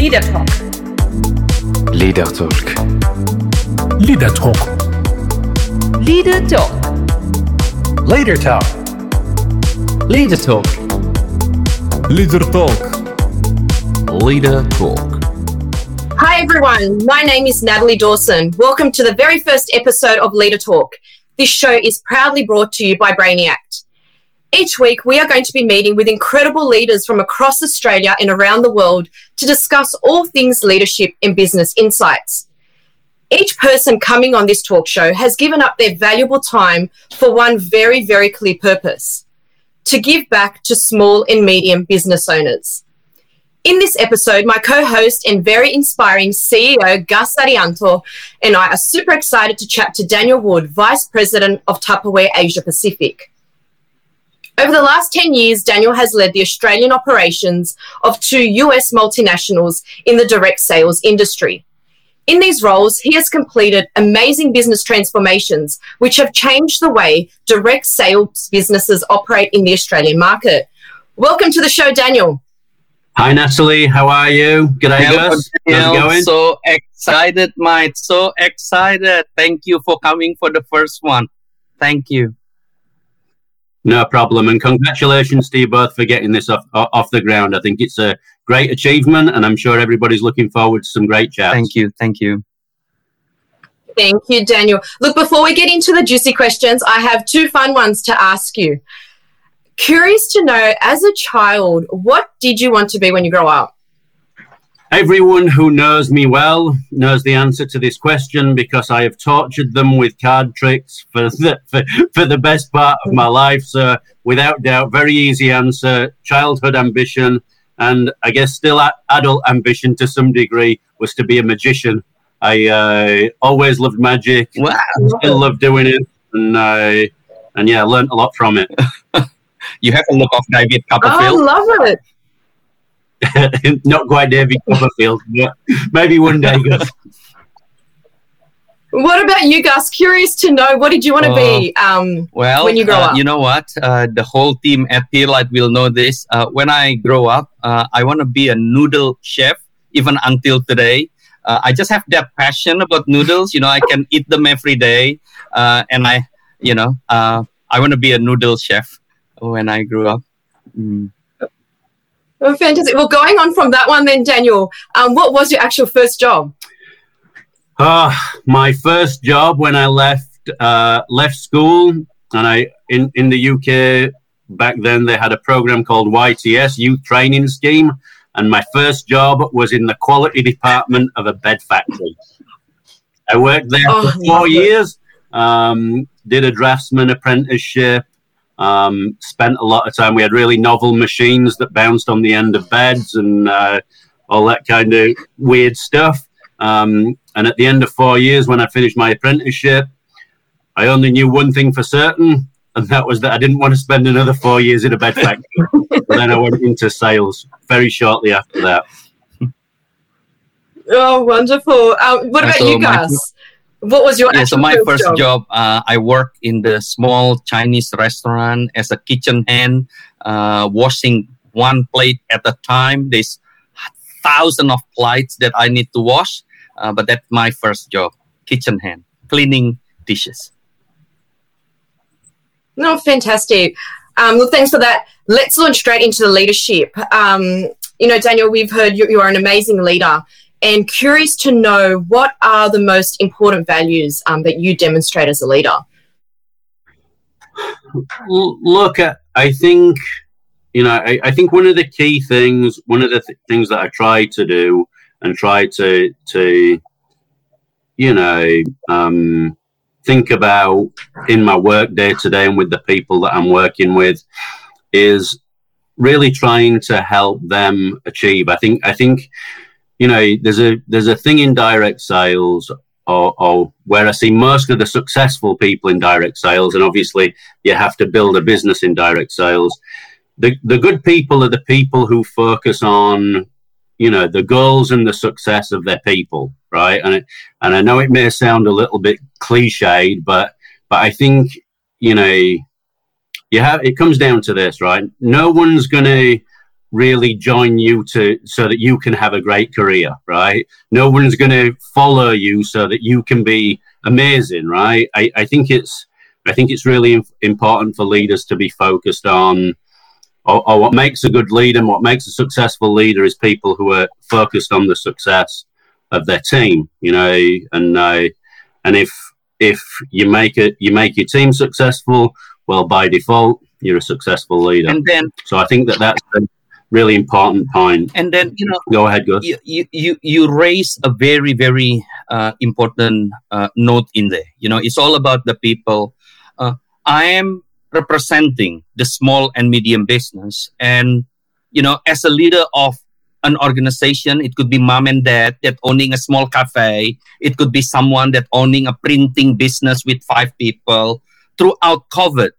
Leader Talk. Leader Talk. Leader Talk. Leader Talk. Leader Talk. Leader Talk. Leader Talk. Leader Talk. Hi, everyone. My name is Natalie Dawson. Welcome to the very first episode of Leader Talk. This show is proudly brought to you by Brainiact. Each week, we are going to be meeting with incredible leaders from across Australia and around the world to discuss all things leadership and business insights. Each person coming on this talk show has given up their valuable time for one very, very clear purpose to give back to small and medium business owners. In this episode, my co host and very inspiring CEO Gus Arianto and I are super excited to chat to Daniel Wood, Vice President of Tupperware Asia Pacific. Over the last 10 years, Daniel has led the Australian operations of two US multinationals in the direct sales industry. In these roles, he has completed amazing business transformations which have changed the way direct sales businesses operate in the Australian market. Welcome to the show, Daniel. Hi Natalie, how are you? G'day Hello, Gus. Daniel. How's it going? So excited, mate. So excited. Thank you for coming for the first one. Thank you. No problem, and congratulations to you both for getting this off off the ground. I think it's a great achievement, and I'm sure everybody's looking forward to some great chats. Thank you. Thank you. Thank you, Daniel. Look, before we get into the juicy questions, I have two fun ones to ask you. Curious to know, as a child, what did you want to be when you grow up? Everyone who knows me well knows the answer to this question because I have tortured them with card tricks for the, for, for the best part of my life. So, without doubt, very easy answer childhood ambition, and I guess still a- adult ambition to some degree was to be a magician. I uh, always loved magic, Wow. still love doing it, and, uh, and yeah, learned a lot from it. You have to look of David Oh, I Copperfield. love it. Not quite David Copperfield, but maybe one day. Gus. What about you, Gus? Curious to know, what did you want to be? Um, well, when you grow uh, up? you know what? Uh, the whole team at Pierlite will know this. Uh, when I grow up, uh, I want to be a noodle chef. Even until today, uh, I just have that passion about noodles. You know, I can eat them every day, uh, and I, you know, uh, I want to be a noodle chef when I grew up. Mm. Oh, fantastic. Well, going on from that one, then, Daniel, um, what was your actual first job? Ah, my first job when I left uh, left school, and I in in the UK back then they had a program called YTS Youth Training Scheme, and my first job was in the quality department of a bed factory. I worked there Oh, for four years. Um, did a draftsman apprenticeship. Um, spent a lot of time. We had really novel machines that bounced on the end of beds and uh, all that kind of weird stuff. Um, and at the end of four years, when I finished my apprenticeship, I only knew one thing for certain, and that was that I didn't want to spend another four years in a bed factory. but then I went into sales very shortly after that. Oh, wonderful. Um, what Uh, about you, Gus? What was your Yeah, so my first job? job, uh, I work in the small Chinese restaurant as a kitchen hand, uh, washing one plate at a time. There's thousands of plates that I need to wash, uh, but that's my first job, kitchen hand, cleaning dishes. No, fantastic. Um, look, thanks for that. Let's launch straight into the leadership. Um, you know, Daniel, we've heard you, you are an amazing leader, and curious to know what are the most important values um, that you demonstrate as a leader. Look, I- think you know. I, I think one of the key things, one of the th- things that I try to do, and try to to you know um, think about in my work day to day and with the people that I'm working with, is really trying to help them achieve. I think. I think you know. There's a there's a thing in direct sales. Or, or where I see most of the successful people in direct sales, and obviously you have to build a business in direct sales. The the good people are the people who focus on, you know, the goals and the success of their people, right? And it, and I know it may sound a little bit cliched, but but I think you know, you have it comes down to this, right? No one's gonna really join you to so that you can have a great career, right? No one's going to follow you so that you can be amazing, right? I, I think it's I think it's really important for leaders to be focused on. Or, or, what makes a good leader and what makes a successful leader is people who are focused on the success of their team, you know, and uh, and if if you make it you make your team successful, well by default you're a successful leader. And then, so I think that that's really important point. And then you know, go ahead, Gus. You you you, you raise a very very uh, important uh, note in there. You know, it's all about the people. Uh, I am representing the small and medium business, and you know, as a leader of an organization. It could be mom and dad that owning a small cafe. It could be someone that owning a printing business with five people. Throughout COVID,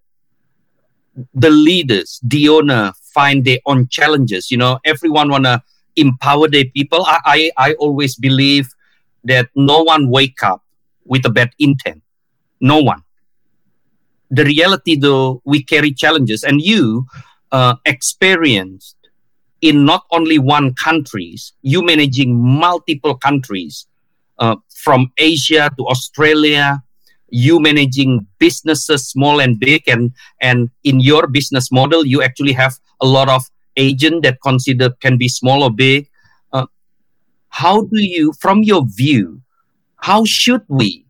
the leaders, the owner, find their own challenges. You know, everyone wanna empower their people. I, I, I always believe that no one wake up with a bad intent. No one. The reality, though, we carry challenges, and you uh, experienced in not only one countries, you managing multiple countries uh, from Asia to Australia, you managing businesses small and big, and and in your business model, you actually have a lot of agent that consider can be small or big. Uh, how do you, from your view, how should we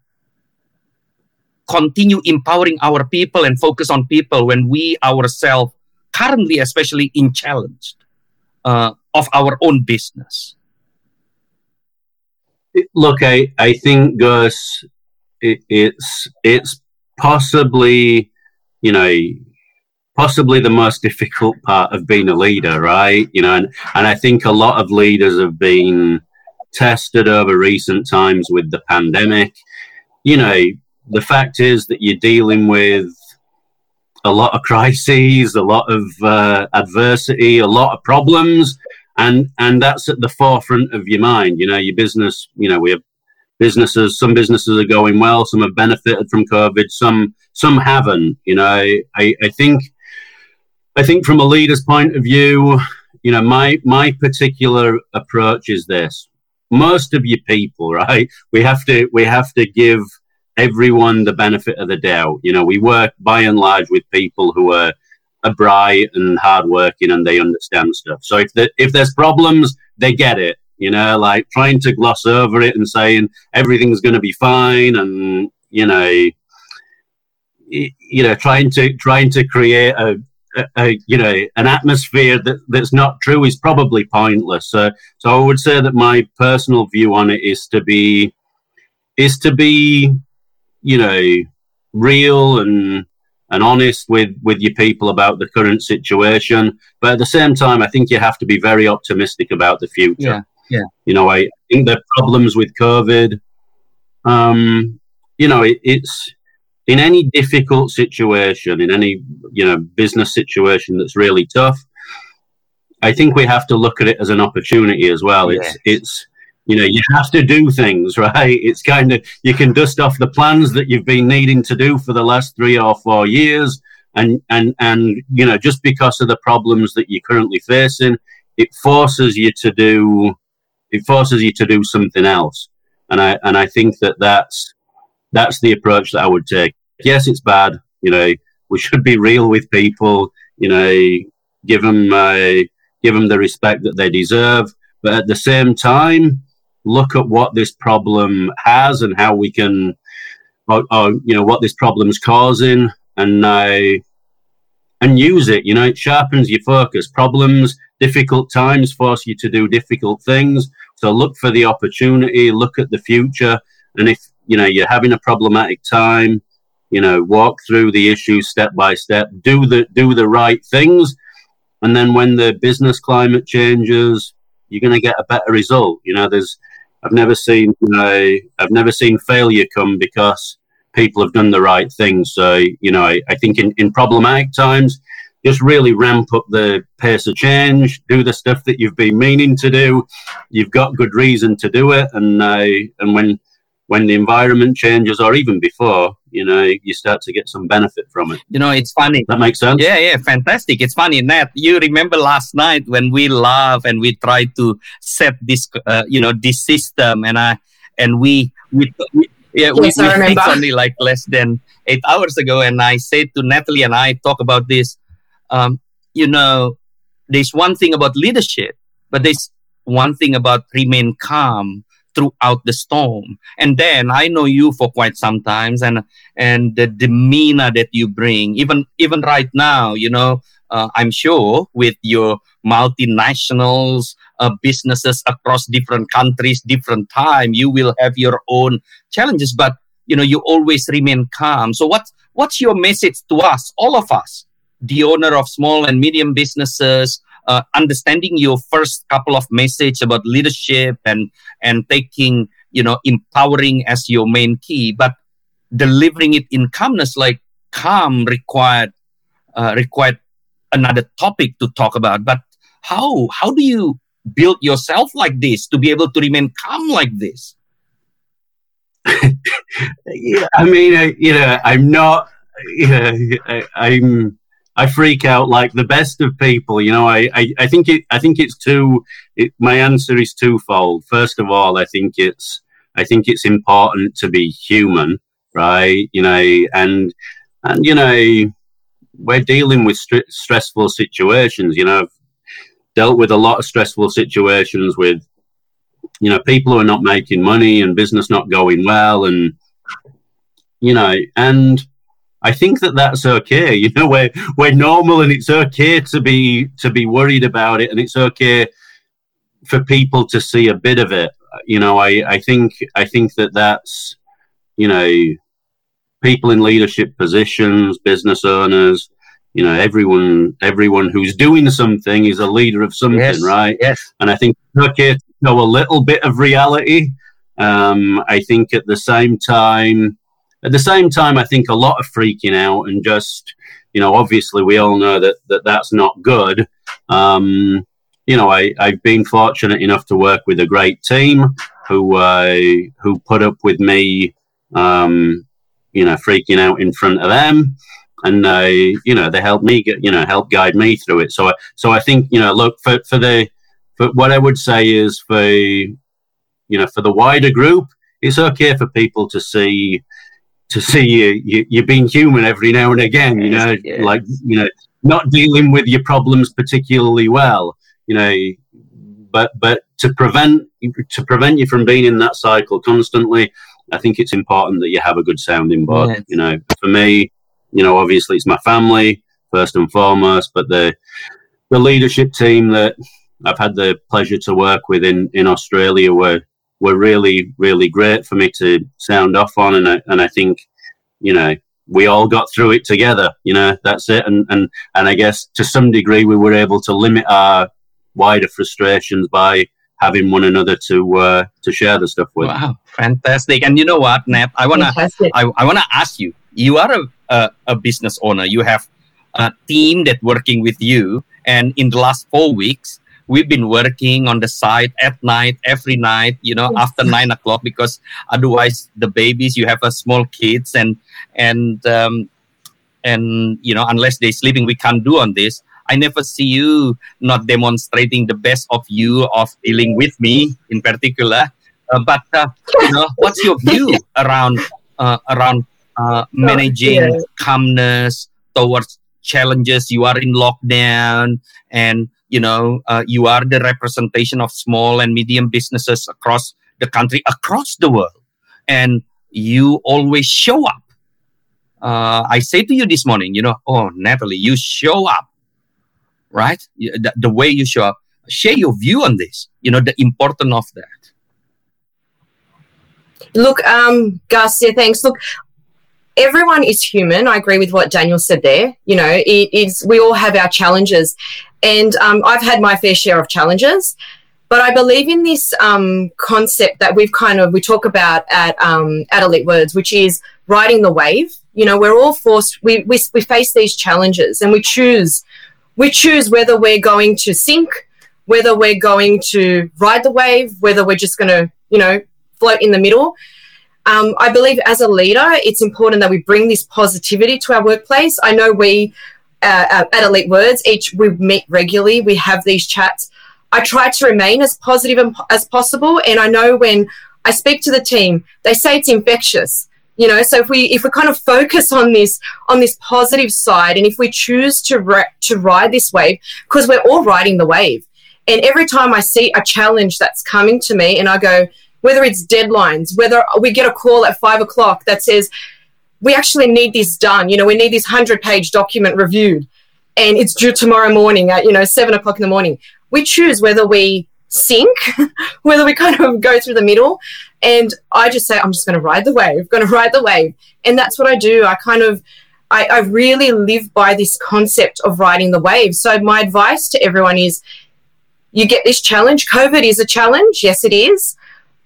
continue empowering our people and focus on people when we ourselves currently, especially in challenged? uh, of our own business? Look, I, I think Gus, it, it's it's possibly you know possibly the most difficult part of being a leader, right? You know, and, and I think a lot of leaders have been tested over recent times with the pandemic. You know, the fact is that you're dealing with a lot of crises, a lot of uh, adversity, a lot of problems, and and that's at the forefront of your mind. You know, your business. You know, we have businesses. Some businesses are going well. Some have benefited from COVID. Some some haven't. You know, I I think I think from a leader's point of view, you know, my my particular approach is this: most of your people, right? We have to we have to give everyone the benefit of the doubt. You know, we work by and large with people who are, are bright and hardworking and they understand stuff. So if the, if there's problems, they get it. You know, like trying to gloss over it and saying everything's going to be fine, and you know, you know, trying to trying to create a, a, a, you know an atmosphere that that's not true is probably pointless. So, so I would say that my personal view on it is to be is to be you know, real and and honest with with your people about the current situation. But at the same time, I think you have to be very optimistic about the future. Yeah, yeah. You know, I think the problems with COVID. Um, you know, it, it's in any difficult situation, in any you know business situation that's really tough. I think we have to look at it as an opportunity as well. It's it's you know you have to do things right it's kind of you can dust off the plans that you've been needing to do for the last three or four years and and and you know just because of the problems that you're currently facing it forces you to do it forces you to do something else and i and i think that that's that's the approach that i would take yes it's bad you know we should be real with people you know give them uh, give them the respect that they deserve but at the same time look at what this problem has and how we can, or, or you know, what this problem is causing, and uh, and use it. You know, it sharpens your focus. Problems, difficult times force you to do difficult things. So look for the opportunity. Look at the future, and if you know you're having a problematic time, you know, walk through the issues step by step. Do the do the right things, and then when the business climate changes, you're going to get a better result. You know, there's I've never seen you know I've never seen failure come because people have done the right thing. So you know I, I think in, in problematic times, just really ramp up the pace of change, do the stuff that you've been meaning to do. You've got good reason to do it, and uh, and when when the environment changes, or even before, you know, you start to get some benefit from it. You know, it's funny. That makes sense. Yeah, yeah, fantastic. It's funny, Nat. You remember last night when we laugh and we tried to set this, uh, you know, this system, and I and we we, we yeah, Yes, we, I we remember. it's only like less than eight hours ago, and I said to Natalie and I talk about this. Um, you know, there's one thing about leadership, but there's one thing about remain calm throughout the storm. And then I know you for quite some times, and and the demeanor that you bring, even even right now, you know, uh, I'm sure with your multinationals, uh, businesses across different countries, different time, you will have your own challenges, but you know, you always remain calm. So what's what's your message to us, all of us, the owner of small and medium businesses, uh, understanding your first couple of message about leadership and and taking you know empowering as your main key, but delivering it in calmness, like calm required uh, required another topic to talk about. But how how do you build yourself like this to be able to remain calm like this? Yeah, I mean, I, you know, I'm not. You know, I, I'm. I freak out like the best of people. You know, I, I, I think it. I think it's two. It, my answer is twofold. First of all, I think it's. I think it's important to be human, right? You know, and and you know, we're dealing with str- stressful situations. You know, I've dealt with a lot of stressful situations with you know people who are not making money and business not going well and you know and i think that that's okay you know we're we're normal and it's okay to be to be worried about it and it's okay for people to see a bit of it you know i i think i think that that's you know people in leadership positions business owners you know everyone everyone who's doing something is a leader of something Yes. right Yes. and I think it's okay to know a little bit of reality. Um, I think at the same time, at the same time, I think a lot of freaking out and just, you know, obviously we all know that, that that's not good. Um, you know, I, I've been fortunate enough to work with a great team who, uh, who put up with me, um, you know, freaking out in front of them. And, uh, you know, they helped me get, you know, help guide me through it. So, I, so I think, you know, look for, for the, but what I would say is for you know for the wider group, it's okay for people to see to see you, you you're being human every now and again. You know, Yes. like you know, not dealing with your problems particularly well. You know, but but to prevent to prevent you from being in that cycle constantly, I think it's important that you have a good sounding board. Yes. You know, for me, you know, obviously it's my family first and foremost, but the the leadership team that I've had the pleasure to work with in, in Australia were were really really great for me to sound off on, and I, and I think you know we all got through it together. You know that's it, and and and I guess to some degree we were able to limit our wider frustrations by having one another to uh, to share the stuff with. Wow, fantastic! And you know what, Nat? I wanna Fantastic. I, I wanna ask you. You are a, a a business owner. You have a team that working with you, and in the last four weeks, we've been working on the site at night, every night. You know, Yes. after nine o'clock, because otherwise the babies, you have a small kids, and and um, and you know, unless they're sleeping, we can't do on this. I never see you not demonstrating the best of you of dealing with me in particular. Uh, but uh, you know, what's your view around uh, around uh, managing yeah. calmness towards challenges? You are in lockdown, and you know uh, you are the representation of small and medium businesses across the country, across the world, and you always show up. Uh, I say to you this morning, you know, oh Natalie, you show up, right? The, the way you show up. Share your view on this. You know the importance of that. Look, um, Garcia, thanks. Look, everyone is human. I agree with what Daniel said there. You know, it is we all have our challenges, and um, I've had my fair share of challenges. But I believe in this um, concept that we've kind of we talk about at um, at Elite Words, which is riding the wave. You know, we're all forced. We, we we face these challenges, and we choose we choose whether we're going to sink, whether we're going to ride the wave, whether we're just going to you know float in the middle. Um, I believe as a leader, it's important that we bring this positivity to our workplace. I know we uh, uh, at Elite Words, each we meet regularly, we have these chats. I try to remain as positive as possible, and I know when I speak to the team, they say it's infectious. You know, so if we if we kind of focus on this on this positive side, and if we choose to re- to ride this wave, because we're all riding the wave, and every time I see a challenge that's coming to me, and I go, whether it's deadlines, whether we get a call at five o'clock that says, we actually need this done. You know, we need this 100 page document reviewed and it's due tomorrow morning at, you know, seven o'clock in the morning. We choose whether we sink, whether we kind of go through the middle. And I just say, I'm just going to ride the wave, going to ride the wave. And that's what I do. I kind of, I, I really live by this concept of riding the wave. So my advice to everyone is you get this challenge. COVID is a challenge. Yes, it is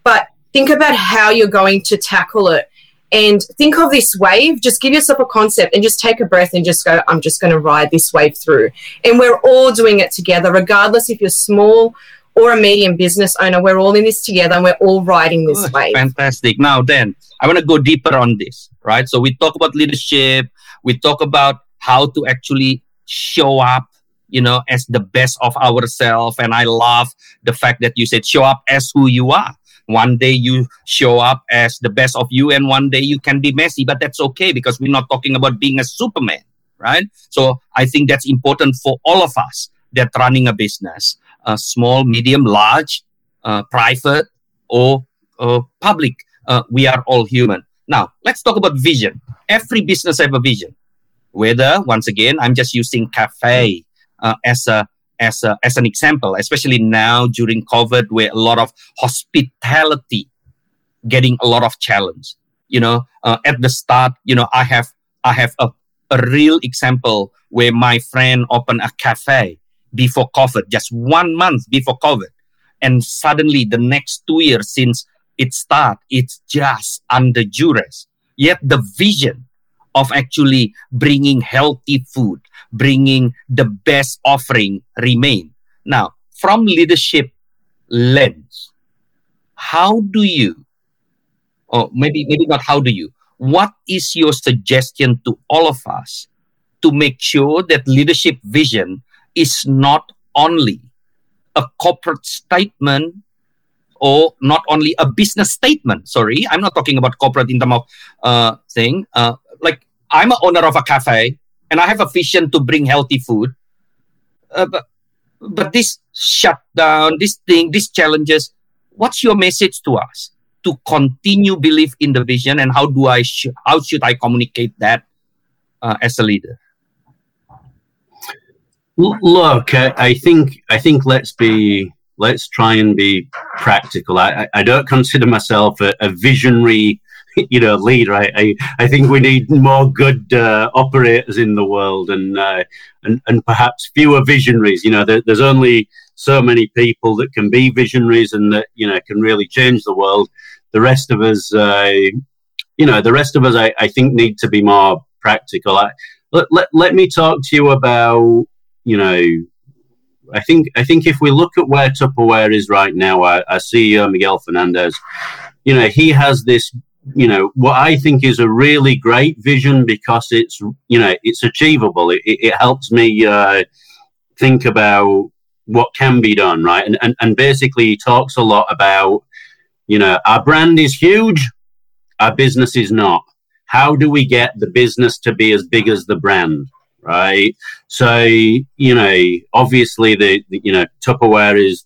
but think about how you're going to tackle it. And think of this wave. Just give yourself a concept and just take a breath and just go i'm just going to ride this wave through. And we're all doing it together regardless if you're small or a medium business owner. We're all in this together and we're all riding this wave. Fantastic. Now then i want to go deeper on this right? So we talk about leadership. We talk about how to actually show up you know as the best of ourselves and i love the fact that you said show up as who you are one day you show up as the best of you, and one day you can be messy, but that's okay because we're not talking about being a Superman, right? So I think that's important for all of us that running a business, uh, small, medium, large, uh, private, or uh, public. We are all human. Now, let's talk about vision. Every business have a vision. Whether, once again, I'm just using cafe uh, as a as a, as an example, especially now during COVID, where a lot of hospitality getting a lot of challenge. You know, uh, at the start, you know, I have I have a, a real example where my friend opened a cafe before COVID, just one month before COVID, and suddenly the next two years since it start, it's just under duress. Yet the vision of actually bringing healthy food, bringing the best offering remain. Now, from leadership lens, how do you, or maybe maybe not how do you, what is your suggestion to all of us to make sure that leadership vision is not only a corporate statement or not only a business statement sorry i'm not talking about corporate in terms of uh, thing uh, i'm a owner of a cafe and I have a vision to bring healthy food. Uh, but but this shutdown, this thing, these challenges. What's your message to us to continue believe in the vision, and how do I sh- how should I communicate that uh, as a leader? Look, I, I think I think let's be let's try and be practical. I, I don't consider myself a, a visionary you know leader. I, I, I think we need more good uh, operators in the world and uh, and and perhaps fewer visionaries. You know, there, there's only so many people that can be visionaries and that you know can really change the world. The rest of us, uh, you know, the rest of us, I, I think need to be more practical. I, let, let, let me talk to you about you know I think I think if we look at where Tupperware is right now, our, our, CEO Miguel Fernandez, you know, he has this you know what I think is a really great vision because it's you know it's achievable. It, it, it helps me uh, think about what can be done, right? And, and and basically, he talks a lot about you know our brand is huge, our business is not. How do we get the business to be as big as the brand? Right. So, you know, obviously the, the you know, Tupperware is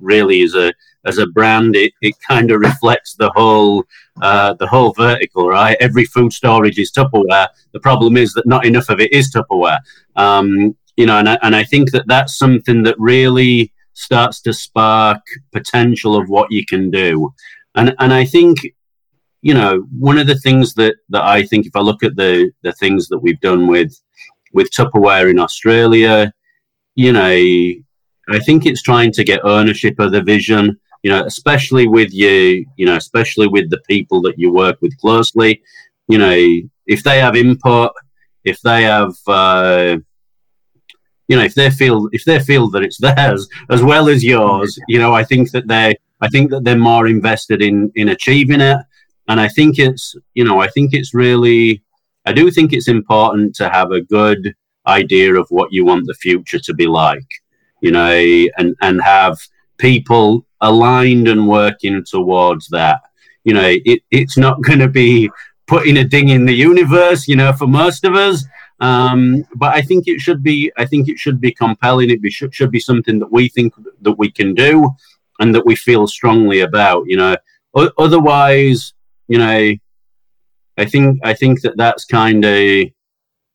really is a as a brand, it, it kind of reflects the whole uh, the whole vertical, right? Every food storage is Tupperware. The problem is that not enough of it is Tupperware. Um, you know, and I, and I think that that's something that really starts to spark potential of what you can do. And and I think, you know, one of the things that that I think, if I look at the the things that we've done with with Tupperware in Australia, you know, I think it's trying to get ownership of the vision you know, especially with you, you know, especially with the people that you work with closely, you know, if they have input, if they have, uh, you know, if they feel if they feel that it's theirs as well as yours, you know, I think that they, I think that they're more invested in in achieving it. and I think it's you know I think it's really I do think it's important to have a good idea of what you want the future to be like, you know, and and have people aligned and working towards that. You know, it, it's not going to be putting a ding in the universe, you know, for most of us. Um, but I think it should be. I think it should be compelling. It be, should, should be something that we think that we can do, and that we feel strongly about. You know, o- otherwise, you know, I think I think that that's kind of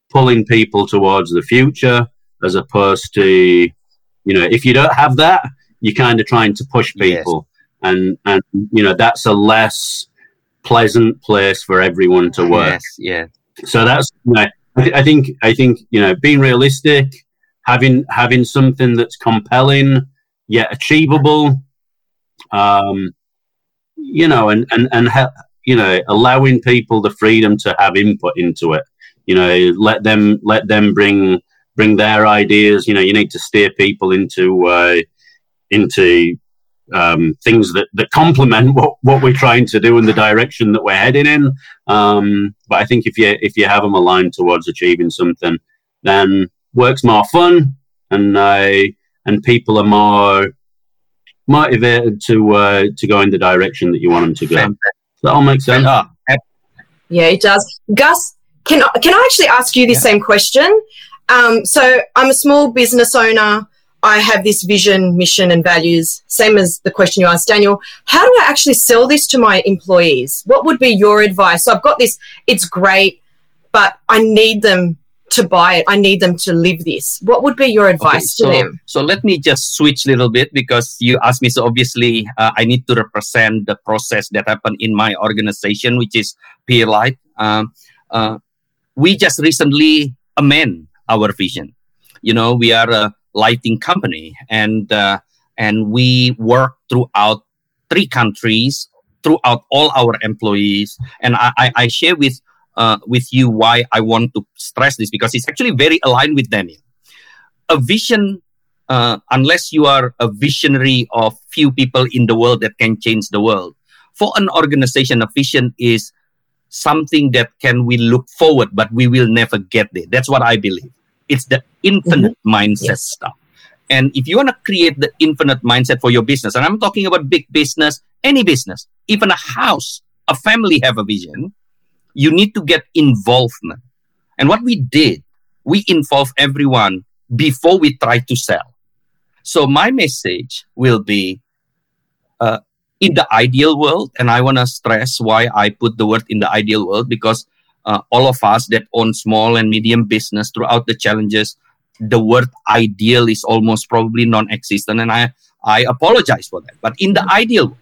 pulling people towards the future as opposed to, you know, if you don't have that, you're kind of trying to push people, yes. and and you know that's a less pleasant place for everyone to work. Yes, yeah. So that's you know, I, th- I think I think you know being realistic, having having something that's compelling yet achievable, um, you know, and and and ha- you know allowing people the freedom to have input into it. You know, let them let them bring bring their ideas. You know, you need to steer people into uh, into um, things that, that complement what, what we're trying to do in the direction that we're heading in. Um, but I think if you if you have them aligned towards achieving something, then work's more fun and uh, and people are more motivated to uh, to go in the direction that you want them to go. Does that all make sense? Yeah, it does. Gus, can I, can I actually ask you the yeah. same question? Um, so I'm a small business owner. I have this vision, mission, and values, same as the question you asked Daniel. How do I actually sell this to my employees? What would be your advice? So I've got this, it's great, but I need them to buy it. I need them to live this. What would be your advice okay, to them? So let me just switch a little bit because you asked me. So obviously, uh, I need to represent the process that happened in my organization, which is Pierlite. Um, uh, we just recently amend our vision. You know, we are a lighting company, and uh, and we work throughout three countries, throughout all our employees. And I, I, I share with uh, with you why I want to stress this because it's actually very aligned with Daniel. A vision, uh, unless you are a visionary of few people in the world that can change the world, for an organization, a vision is something that can we look forward, but we will never get there. That's what I believe. It's the infinite mm-hmm. mindset yes. stuff. And if you want to create the infinite mindset for your business, and I'm talking about big business, any business, even a house, a family have a vision, you need to get involvement. And what we did, we involve everyone before we try to sell. So my message will be uh, in the ideal world, and I want to stress why I put the word in the ideal world because uh, all of us that own small and medium business throughout the challenges the word ideal is almost probably non-existent and i i apologize for that but in the ideal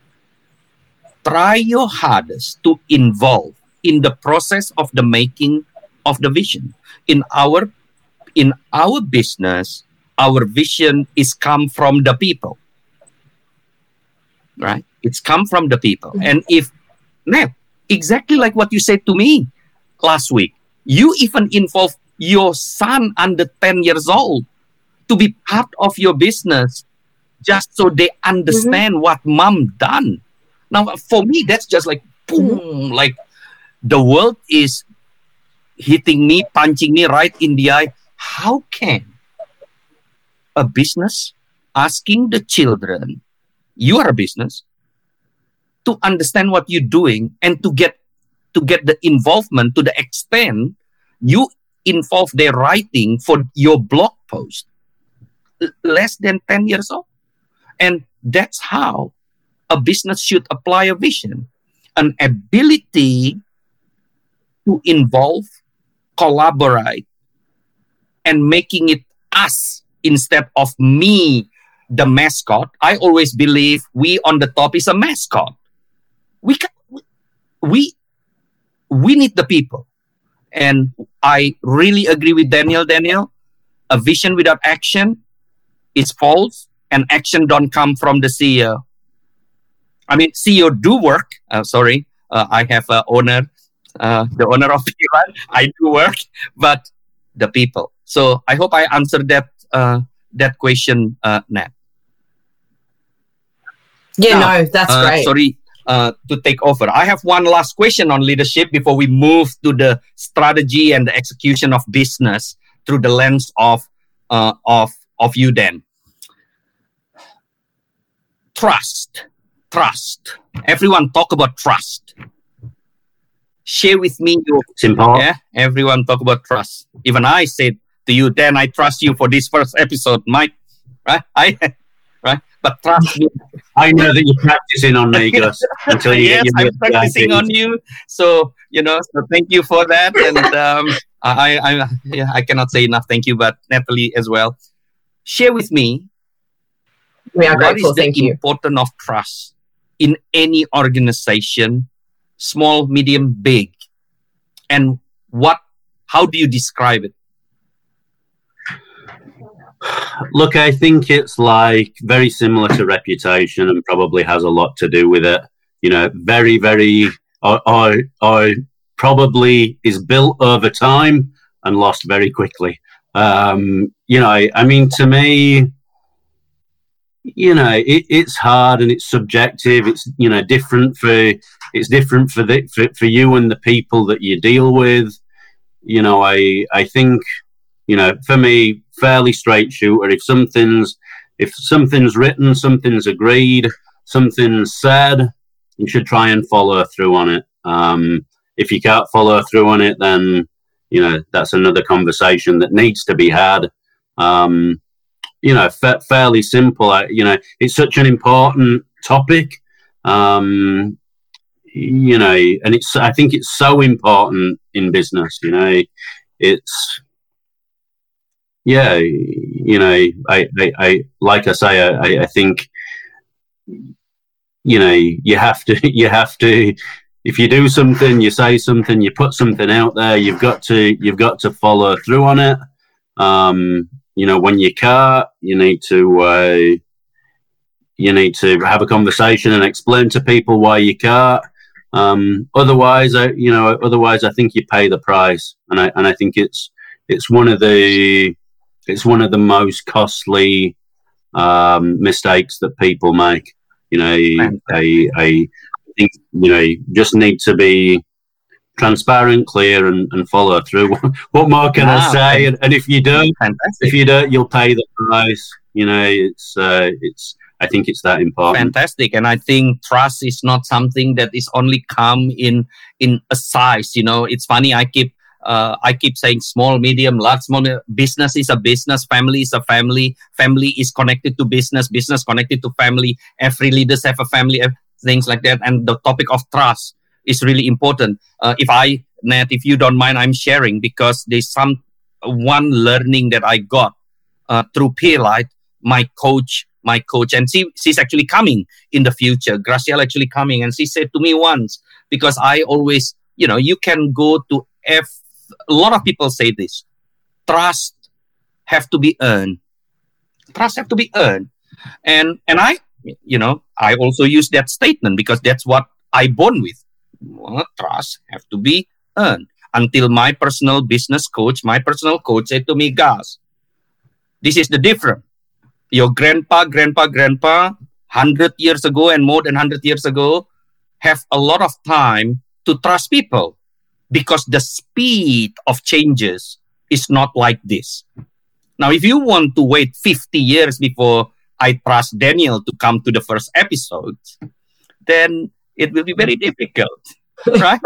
try your hardest to involve in the process of the making of the vision in our in our business our vision is come from the people right it's come from the people mm-hmm. and if now exactly like what you said to me last week. You even involve your son under 10 years old to be part of your business just so they understand mm-hmm. what mom done. Now, for me, that's just like boom, mm-hmm. like the world is hitting me, punching me right in the eye. How can a business asking the children, you are a business, to understand what you're doing and to get to get the involvement to the extent you involve their writing for your blog post. Less than 10 years old. And that's how a business should apply a vision an ability to involve collaborate and making it us instead of me the mascot. I always believe we on the top is a mascot. We can, we we need the people. And I really agree with Daniel. Daniel, a vision without action is false, and action don't come from the CEO. I mean, CEO do work. Uh, sorry, uh, I have a owner, uh, the owner of Iran. I do work, but the people. So I hope I answered that uh, that question, uh, Nat. Yeah, no, that's uh, great. Sorry, uh, to take over. I have one last question on leadership before we move to the strategy and the execution of business through the lens of uh, of of you. then. trust, trust. Everyone talk about trust. Share with me your important. yeah. Everyone talk about trust. Even I said to you, Dan, I trust you for this first episode, Mike. Right? I. But trust me. I know that you're practicing on me, Gus, until you yes, get your I'm practicing on you. So you know, so thank you for that. And um, I, I, yeah, I cannot say enough. Thank you, but Natalie as well. Share with me We are what is grateful. the Thank you. importance of trust in any organization, small, medium, big, and what? How do you describe it? Look, I think it's like very similar to reputation and probably has a lot to do with it. You know, very, very, or, or, or probably is built over time and lost very quickly. Um, you know, I, I mean, to me, you know, it, it's hard and it's subjective. It's you know different for it's different for the for, for you and the people that you deal with. You know, I I think you know for me fairly straight shooter. If something's if something's written, something's agreed, something's said, you should try and follow through on it. Um, if you can't follow through on it, then you know that's another conversation that needs to be had. Um, you know, fa- fairly simple. I, you know, it's such an important topic. Um, you know, and it's I think it's so important in business. You know, it's yeah, you know, I, I, I like I say, I, I think you know, you have to, you have to. If you do something, you say something, you put something out there, you've got to, you've got to follow through on it. Um, you know, when you can't, you need to, uh, you need to have a conversation and explain to people why you can't. Um, otherwise, I, you know, otherwise, I think you pay the price, and I and I think it's it's one of the it's one of the most costly um, mistakes that people make. You know, I, I think you know you just need to be transparent, clear, and, and follow through. what more can Ah, I say? And, and if you don't, Fantastic. if you don't, you'll pay the price. You know, it's uh, it's. I think it's that important. fantastic and i think trust is not something that is only come in in a size you know it's funny i keep uh, i keep saying small medium large small business is a business family is a family family is connected to business business connected to family every leaders have a family things like that and the topic of trust is really important uh, if i Nat, if you don't mind i'm sharing because there's some one learning that i got uh, through Pierlite my coach my coach, and she she's actually coming in the future. Graciela actually coming, and she said to me once because I always, you know, you can go to F. A lot of people say this: trust have to be earned. Trust have to be earned, and and I, you know, I also use that statement because that's what I born with. Well, trust have to be earned. Until my personal business coach, my personal coach said to me, guys this is the difference." your grandpa, grandpa, grandpa, 100 years ago and more than 100 years ago, have a lot of time to trust people because the speed of changes is not like this. Now, if you want to wait 50 years before I trust Daniel to come to the first episode, then it will be very difficult, right?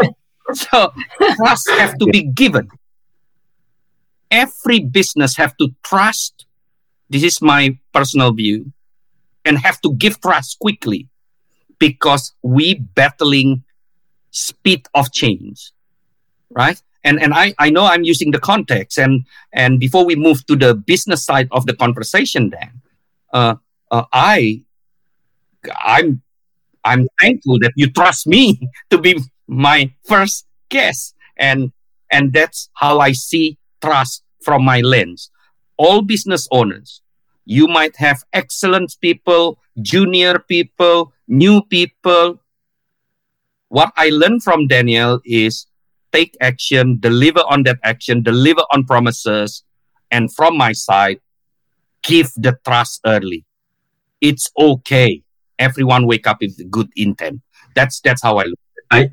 so trust have to be given. Every business have to trust this is my personal view and have to give trust quickly because we battling speed of change right? And and i i know i'm using the context and and before we move to the business side of the conversation then uh, uh i i'm i'm thankful that you trust me to be my first guest. And and that's how i see trust from my lens. All business owners, you might have excellent people, junior people, new people. What I learned from Daniel is take action, deliver on that action, deliver on promises, and from my side, give the trust early. It's okay everyone wake up with good intent. That's that's how I look. I,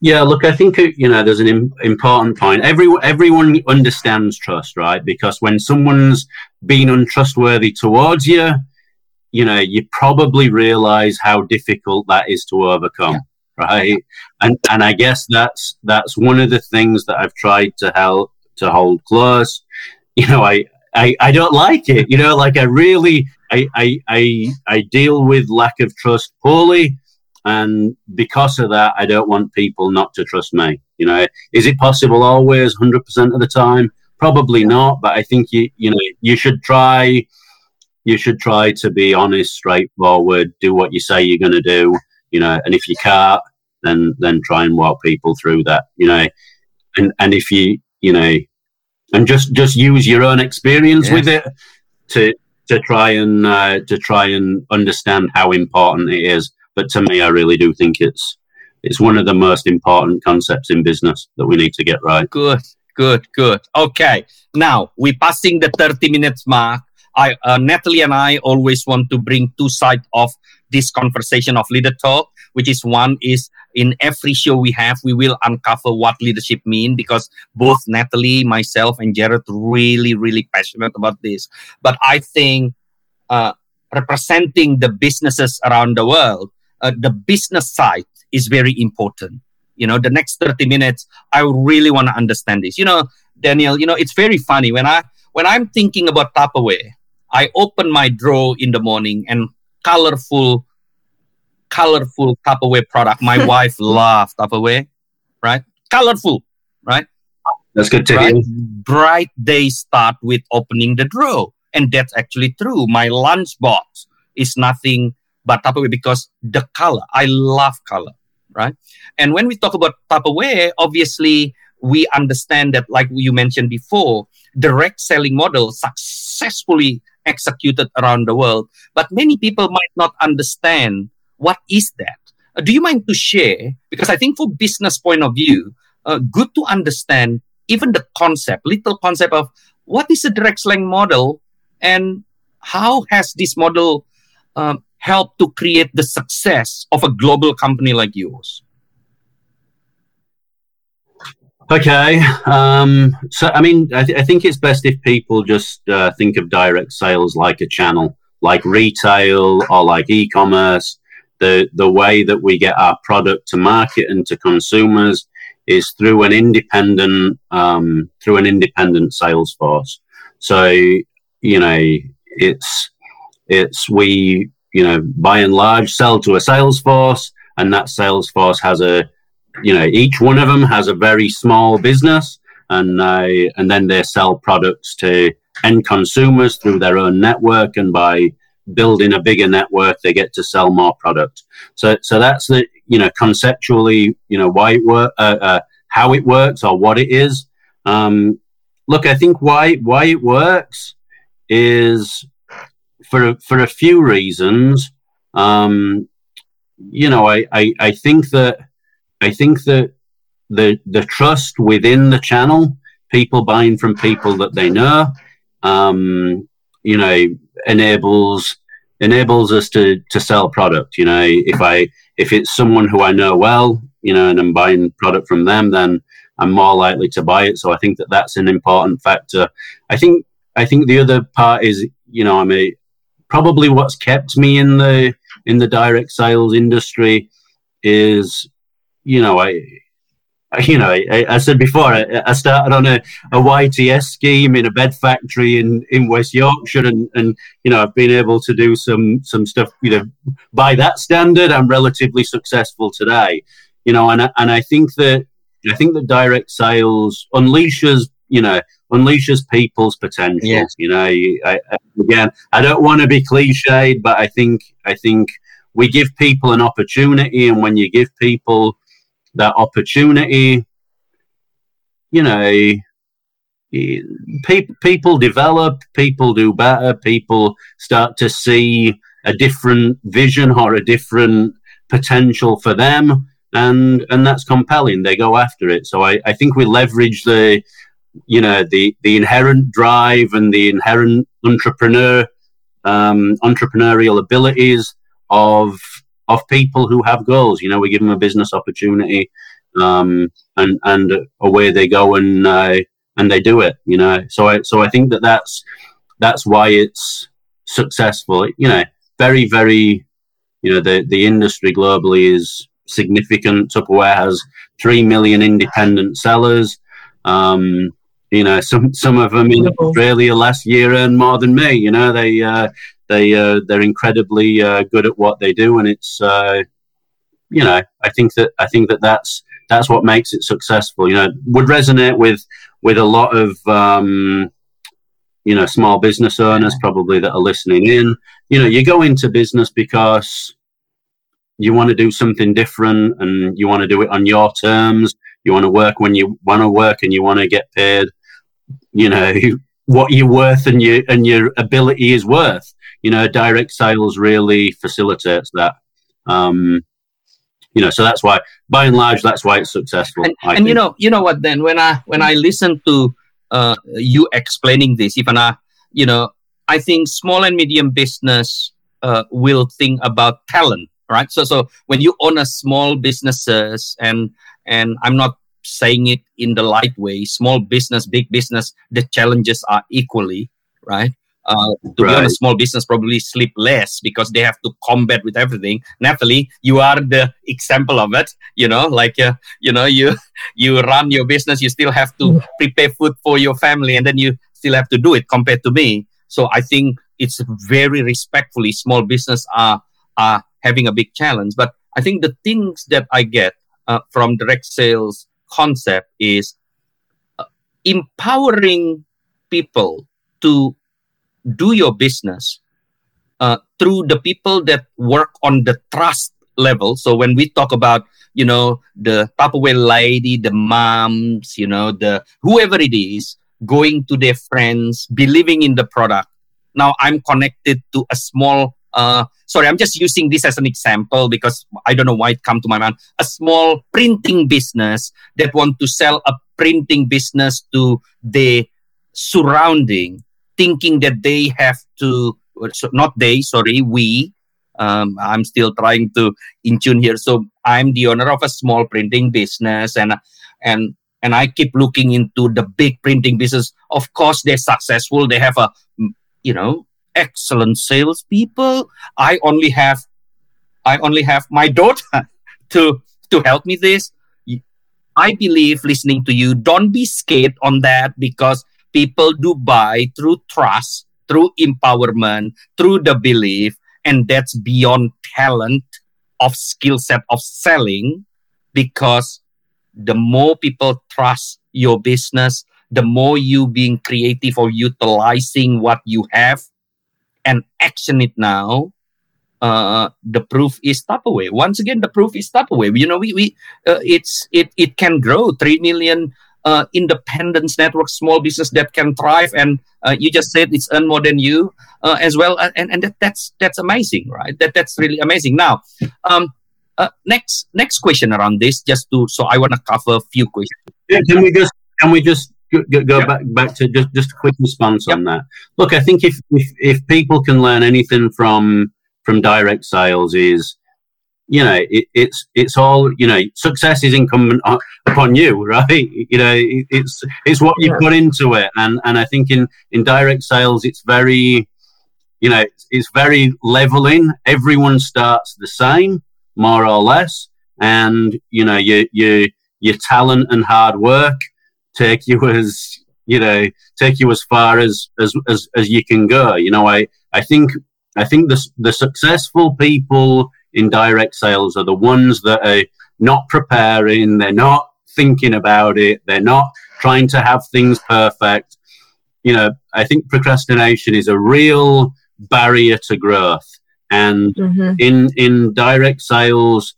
yeah, look, I think uh, you know there's an Im- important point. Every everyone understands trust, right? Because when someone's been untrustworthy towards you, you know, you probably realize how difficult that is to overcome, right? And and I guess that's that's one of the things that I've tried to help to hold close. You know, I I, I don't like it. You know, like I really I, I I I deal with lack of trust poorly and because of that, I don't want people not to trust me. You know, is it possible always, hundred percent of the time? Probably not, but I think you you know you should try. You should try to be honest, straightforward, do what you say you're going to do. You know, and if you can't, then then try and walk people through that. You know, and and if you you know, and just just use your own experience yes. with it to to try and uh, to try and understand how important it is but to me, I really do think it's it's one of the most important concepts in business that we need to get right. Good, good, good. Okay, now we're passing the thirty minutes mark. I, uh, Natalie and I always want to bring two sides of this conversation of leader talk, which is one is in every show we have, we will uncover what leadership mean because both Natalie, myself, and Jared really, really passionate about this. But I think uh, representing the businesses around the world, uh, the business side is very important. You know, the next 30 minutes, I really want to understand this. You know, Daniel, you know, it's very funny when I when I'm thinking about Tupperware, I open my drawer in the morning and colorful, colorful Tupperware product. My wife loves Tupperware, right? Colorful, right? That's good to bright, hear. Bright days start with opening the drawer. And that's actually true. My lunchbox is nothing but Tupperware because the color. I love color, right? And when we talk about Tupperware, obviously we understand that, like you mentioned before, direct selling model successfully executed around the world, but many people might not understand what is that. Uh, do you mind to share? Because I think for business point of view, uh, good to understand even the concept, little concept of what is a direct selling model and how has this model um, help to create the success of a global company like yours? Okay. Um, so, I mean, I, th- I, think it's best if people just uh, think of direct sales like a channel, like retail or like e commerce. The, the way that we get our product to market and to consumers is through an independent um, through an independent sales force. So you know it's it's we you know, by and large, sell to a sales force, and that sales force has a, you know, each one of them has a very small business, and they and then they sell products to end consumers through their own network, and by building a bigger network, they get to sell more product. So, so that's the you know conceptually, you know, why it work, uh, uh, how it works, or what it is. Um, look, I think why why it works is for for a few reasons. Um, you know, I, I, I think that I think that the the trust within the channel, people buying from people that they know, um, you know, enables enables us to to sell product. You know, if I if it's someone who I know well, you know, and I'm buying product from them, then I'm more likely to buy it. So I think that that's an important factor. I think I think the other part is, you know, I'm a probably what's kept me in the in the direct sales industry is, you know, I, you know, I, I said before, I, I, started on a, a YTS scheme in a bed factory in, in West Yorkshire, and, and you know, I've been able to do some some stuff. You know, by that standard, I'm relatively successful today. You know, and I, and I think that I think that direct sales unleashes, you know, unleashes people's potential. Yeah. You know, I, I, again, I don't want to be cliched, but I think I think we give people an opportunity, and when you give people that opportunity, you know, people people develop, people do better, people start to see a different vision or a different potential for them and and that's compelling. They go after it. So i, I think we leverage the you know the the inherent drive and the inherent entrepreneur um, entrepreneurial abilities of of people who have goals. You know, we give them a business opportunity, um, and and away they go and uh, and they do it. You know, so I so I think that that's that's why it's successful. You know, very very, you know, the the industry globally is significant. Tupperware has three million independent sellers. Um, you know, some some of them in Australia last year earned more than me. You know, they uh, they uh, they're incredibly uh, good at what they do, and it's uh, you know, I think that I think that that's that's what makes it successful. You know, would resonate with with a lot of um, you know small business owners probably that are listening in. You know, you go into business because you want to do something different and you want to do it on your terms. You want to work when you want to work and you want to get paid you know what you're worth and your and your ability is worth. You know, direct sales really facilitates that. Um, you know, so that's why, by and large, that's why it's successful. And, and you know, you know what? Then when I when I listen to uh, you explaining this, even I, you know, I think small and medium business uh, will think about talent, right? So, so when you own a small businesses, and and I'm not saying it in the light way, small business, big business, the challenges are equally, right? Uh, to right. be honest, small business probably sleep less because they have to combat with everything. Natalie, you are the example of it. You know, like uh, you know, you you run your business, you still have to prepare food for your family, and then you still have to do it. Compared to me, so I think it's very respectfully small business are are having a big challenge. But I think the things that I get uh, from direct sales concept is uh, empowering people to do your business uh, through the people that work on the trust level. So when we talk about, you know, the Tupperware lady, the moms, you know, the whoever it is, going to their friends, believing in the product. Now I'm connected to a small uh, sorry, I'm just using this as an example because I don't know why it come to my mind. A small printing business that want to sell a printing business to the surrounding, thinking that they have to, not they, sorry, we. Um, I'm still trying to in tune here. So I'm the owner of a small printing business, and and and I keep looking into the big printing business. Of course, they're successful. They have a you know excellent salespeople. I only have I only have my daughter to to help me this. I believe listening to you, don't be scared on that because people do buy through trust, through empowerment, through the belief, and that's beyond talent of skill set of selling because the more people trust your business, the more you being creative or utilizing what you have, and action it now, uh, the proof is Tupperware. Once again, the proof is Tupperware. You know, we, we uh, it's it it can grow three million uh, independence network, small business that can thrive, and uh, you just said it's earn more than you uh, as well, uh, and and that, that's that's amazing, right? That that's really amazing. Now, um, uh, next next question around this, just to so I want to cover a few questions. Yeah, can we just can we just go, go yep. back back to just just a quick response yep. on that. Look, I think if, if if people can learn anything from from direct sales is you know it, it's it's all you know success is incumbent upon you right? You know it, it's it's what you yeah. put into it. And and i think in in direct sales it's very you know it's, it's very leveling. Everyone starts the same more or less. And you know your your your talent and hard work take you as you know take you as far as as as, as you can go. You know i i think i think the the successful people in direct sales are the ones that are not preparing they're not thinking about it they're not trying to have things perfect. You know i think procrastination is a real barrier to growth. And mm-hmm. in in direct sales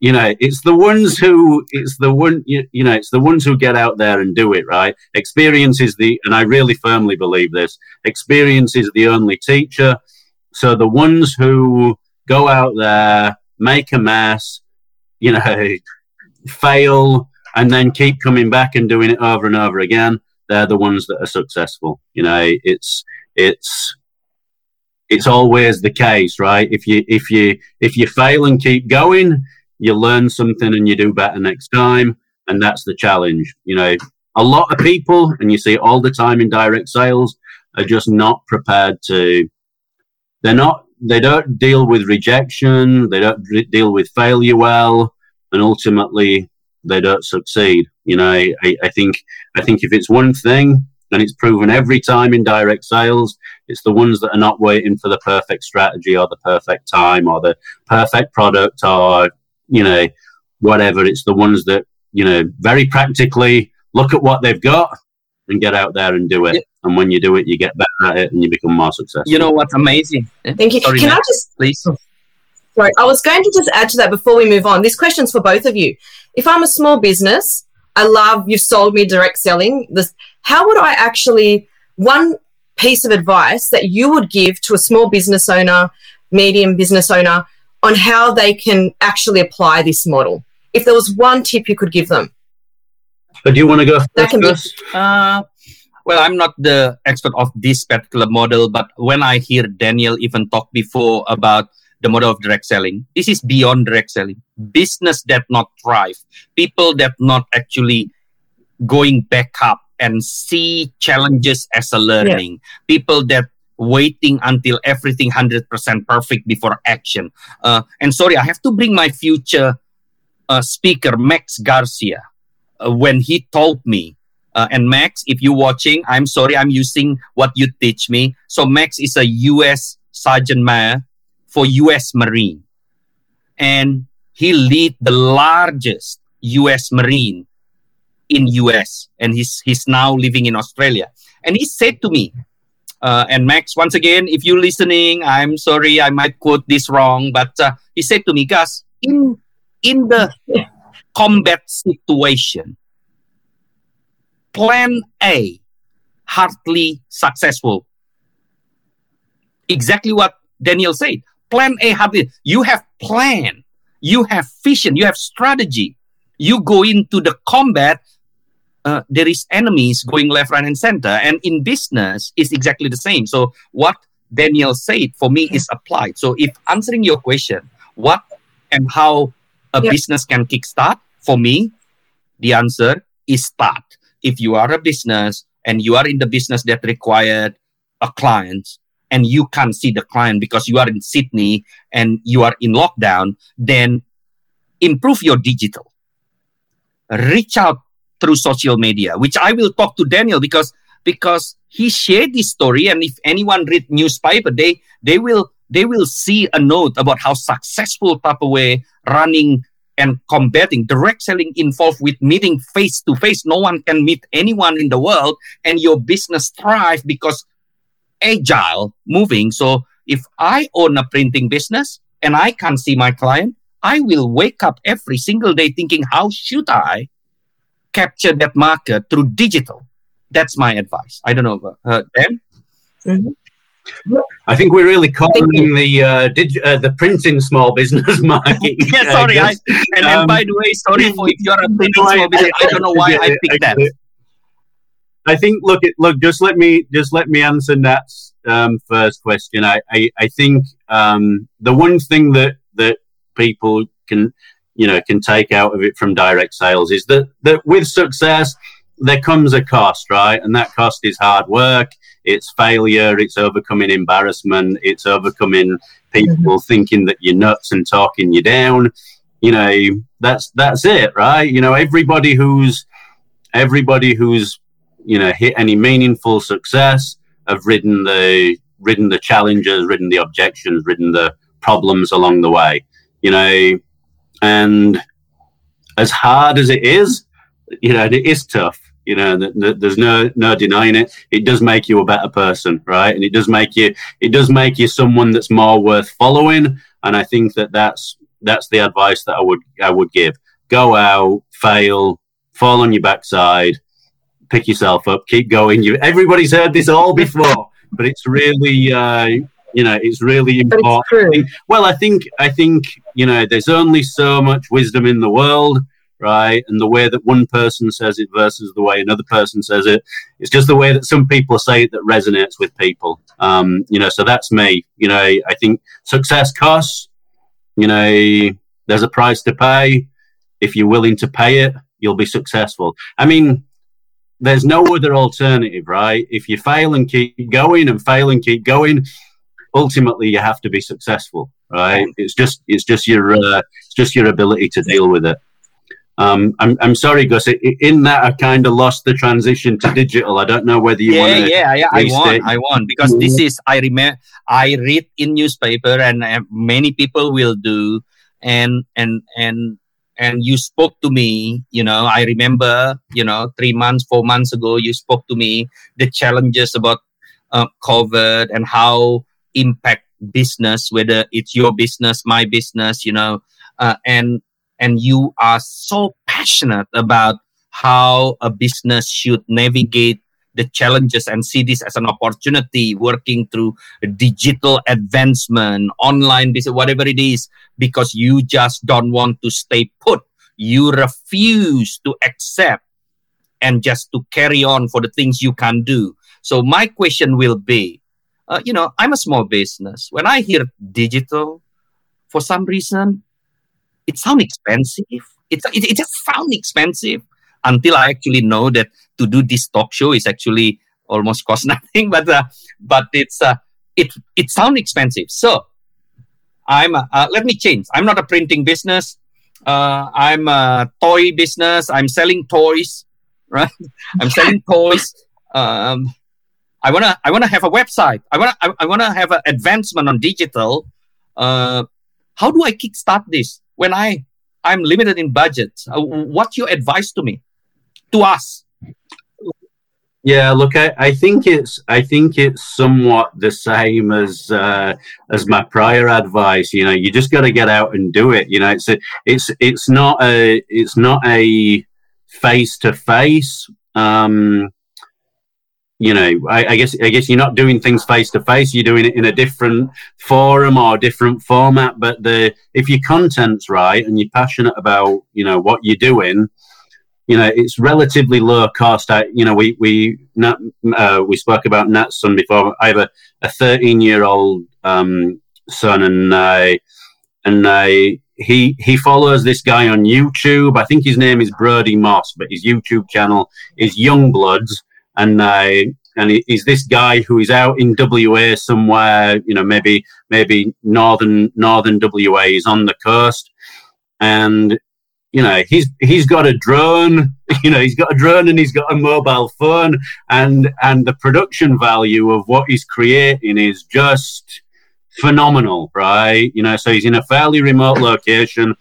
you know it's the ones who it's the one you, you, know it's the ones who get out there and do it right? Experience is the and i really firmly believe this experience is the only teacher. So the ones who go out there make a mess you know fail and then keep coming back and doing it over and over again they're the ones that are successful you know it's it's it's always the case, right? If you if you if you fail and keep going, you learn something and you do better next time, and that's the challenge. You know, a lot of people, and you see all the time in direct sales, are just not prepared to. They're not. They don't deal with rejection. They don't re- deal with failure well, and ultimately they don't succeed. You know, I, I think I think if it's one thing, and it's proven every time in direct sales, it's the ones that are not waiting for the perfect strategy or the perfect time or the perfect product or you know whatever. It's the ones that you know very practically look at what they've got and get out there and do it. Yeah. And when you do it, you get better at it and you become more successful. You know what's amazing? Thank you. Sorry, Can I just please. Sorry, I was going to just add to that before we move on. This question's for both of you. If I'm a small business, I love you've sold me direct selling. This, how would I actually one piece of advice that you would give to a small business owner, medium business owner, on how they can actually apply this model? If there was one tip you could give them, But do you want to go That first? be- Uh, well, I'm not the expert of this particular model, but when I hear Daniel even talk before about the model of direct selling, this is beyond direct selling. Business that not thrive, people that not actually going back up and see challenges as a learning, people that waiting until everything 100% perfect before action. Uh, and sorry, I have to bring my future uh, speaker, Max Garcia, uh, when he told me uh, and Max, if you're watching, I'm sorry, I'm using what you teach me. So Max is a U.S. Sergeant Major for U.S. Marine, and he lead the largest U.S. Marine in U.S. and he's he's now living in Australia. And he said to me, uh, and Max, once again, if you're listening, I'm sorry, I might quote this wrong, but uh, he said to me, Gus, in in the combat situation, plan A hardly successful. Exactly what Daniel said. Plan A hardly. You have plan. You have vision. You have strategy. You go into the combat. Uh, there is enemies going left, right, and center. And in business, it's exactly the same. So what Daniel said for me is applied. So if answering your question, what and how a business can kickstart, for me, the answer is start if you are a business and you are in the business that required a client and you can't see the client because you are in Sydney and you are in lockdown, then improve your digital. Reach out through social media, which I will talk to Daniel because because he shared this story and if anyone read newspaper, they they will they will see a note about how successful Tupperware running and combating direct selling involved with meeting face to face. No one can meet anyone in the world, and your business thrive because agile moving. So if I own a printing business and I can't see my client, I will wake up every single day thinking, how should I capture that market through digital? That's my advice. I don't know, uh, Dan. I think we're really covering the uh, dig- uh, the printing small business market. yeah, sorry. I, Gus. and, Um, and by the way, sorry for if you're a printing I- small business. I don't know why I picked that. I think look it look just let me just let me answer Nat's um, first question. I I, I think um, the one thing that that people can you know can take out of it from direct sales is that that with success there comes a cost, right? And that cost is hard work, it's failure, it's overcoming embarrassment, it's overcoming people mm-hmm. thinking that you're nuts and talking you down. You know, that's that's it, right? You know, everybody who's everybody who's you know hit any meaningful success have ridden the ridden the challenges, ridden the objections, ridden the problems along the way. You know, and as hard as it is, you know, it is tough. You know, th- th- there's no no denying it. It does make you a better person, right? And it does make you it does make you someone that's more worth following. And I think that that's that's the advice that I would I would give. Go out, fail, fall on your backside, pick yourself up, keep going. You everybody's heard this all before, but it's really uh, you know it's really important. it's. Well, I think I think you know there's only so much wisdom in the world, right? And the way that one person says it versus the way another person says it. It's just the way that some people say it that resonates with people. Um, you know, so that's me. You know, I think success costs, you know, there's a price to pay. If you're willing to pay it, you'll be successful. I mean, there's no other alternative, right? If you fail and keep going and fail and keep going, ultimately you have to be successful, right? It's just it's just your uh, it's just your ability to deal with it. Um, I'm, I'm sorry, Gus. In that, I kind of lost the transition to digital. I don't know whether you yeah, want to. Yeah, yeah, I won. I won because this is I remember I read in newspaper and uh, many people will do, and and and and you spoke to me. You know, I remember. You know, three months, four months ago, you spoke to me the challenges about uh, COVID and how impact business, whether it's your business, my business. You know, uh, and and you are so passionate about how a business should navigate the challenges and see this as an opportunity working through digital advancement online business whatever it is because you just don't want to stay put. You refuse to accept and just to carry on for the things you can do. So my question will be uh, you know i'm a small business. When i hear digital for some reason it sounds expensive. It, it, it just sounds expensive until I actually know that to do this talk show is actually almost cost nothing. But uh, but it's uh, it it sounds expensive. So I'm uh, uh, let me change. I'm not a printing business. Uh, I'm a toy business. I'm selling toys, right? I'm selling toys. Um, I wanna I wanna have a website. I wanna I, I wanna have an advancement on digital. Uh, how do I kickstart this? When I I'm limited in budget. Uh, what's your advice to me, to us? Yeah, look, I, I think it's I think it's somewhat the same as uh, as my prior advice. You know, you just got to get out and do it. You know, it's a, it's it's not a it's not a face to face you know, I, I, guess I guess you're not doing things face to face. You're doing it in a different forum or different format. But the if your content's right and you're passionate about you know what you're doing, you know it's relatively low cost. I, you know, we we not, uh, we spoke about Nat's son before. I have a, a 13 year old um, son, and I and I he he follows this guy on YouTube. I think his name is Brody Moss, but his YouTube channel is Youngbloods and uh, and he's this guy who is out in WA somewhere, you know, maybe maybe northern northern WA. He's on the coast, and you know he's he's got a drone. You know, he's got a drone and he's got a mobile phone, and and the production value of what he's creating is just phenomenal, right? You know, so he's in a fairly remote location.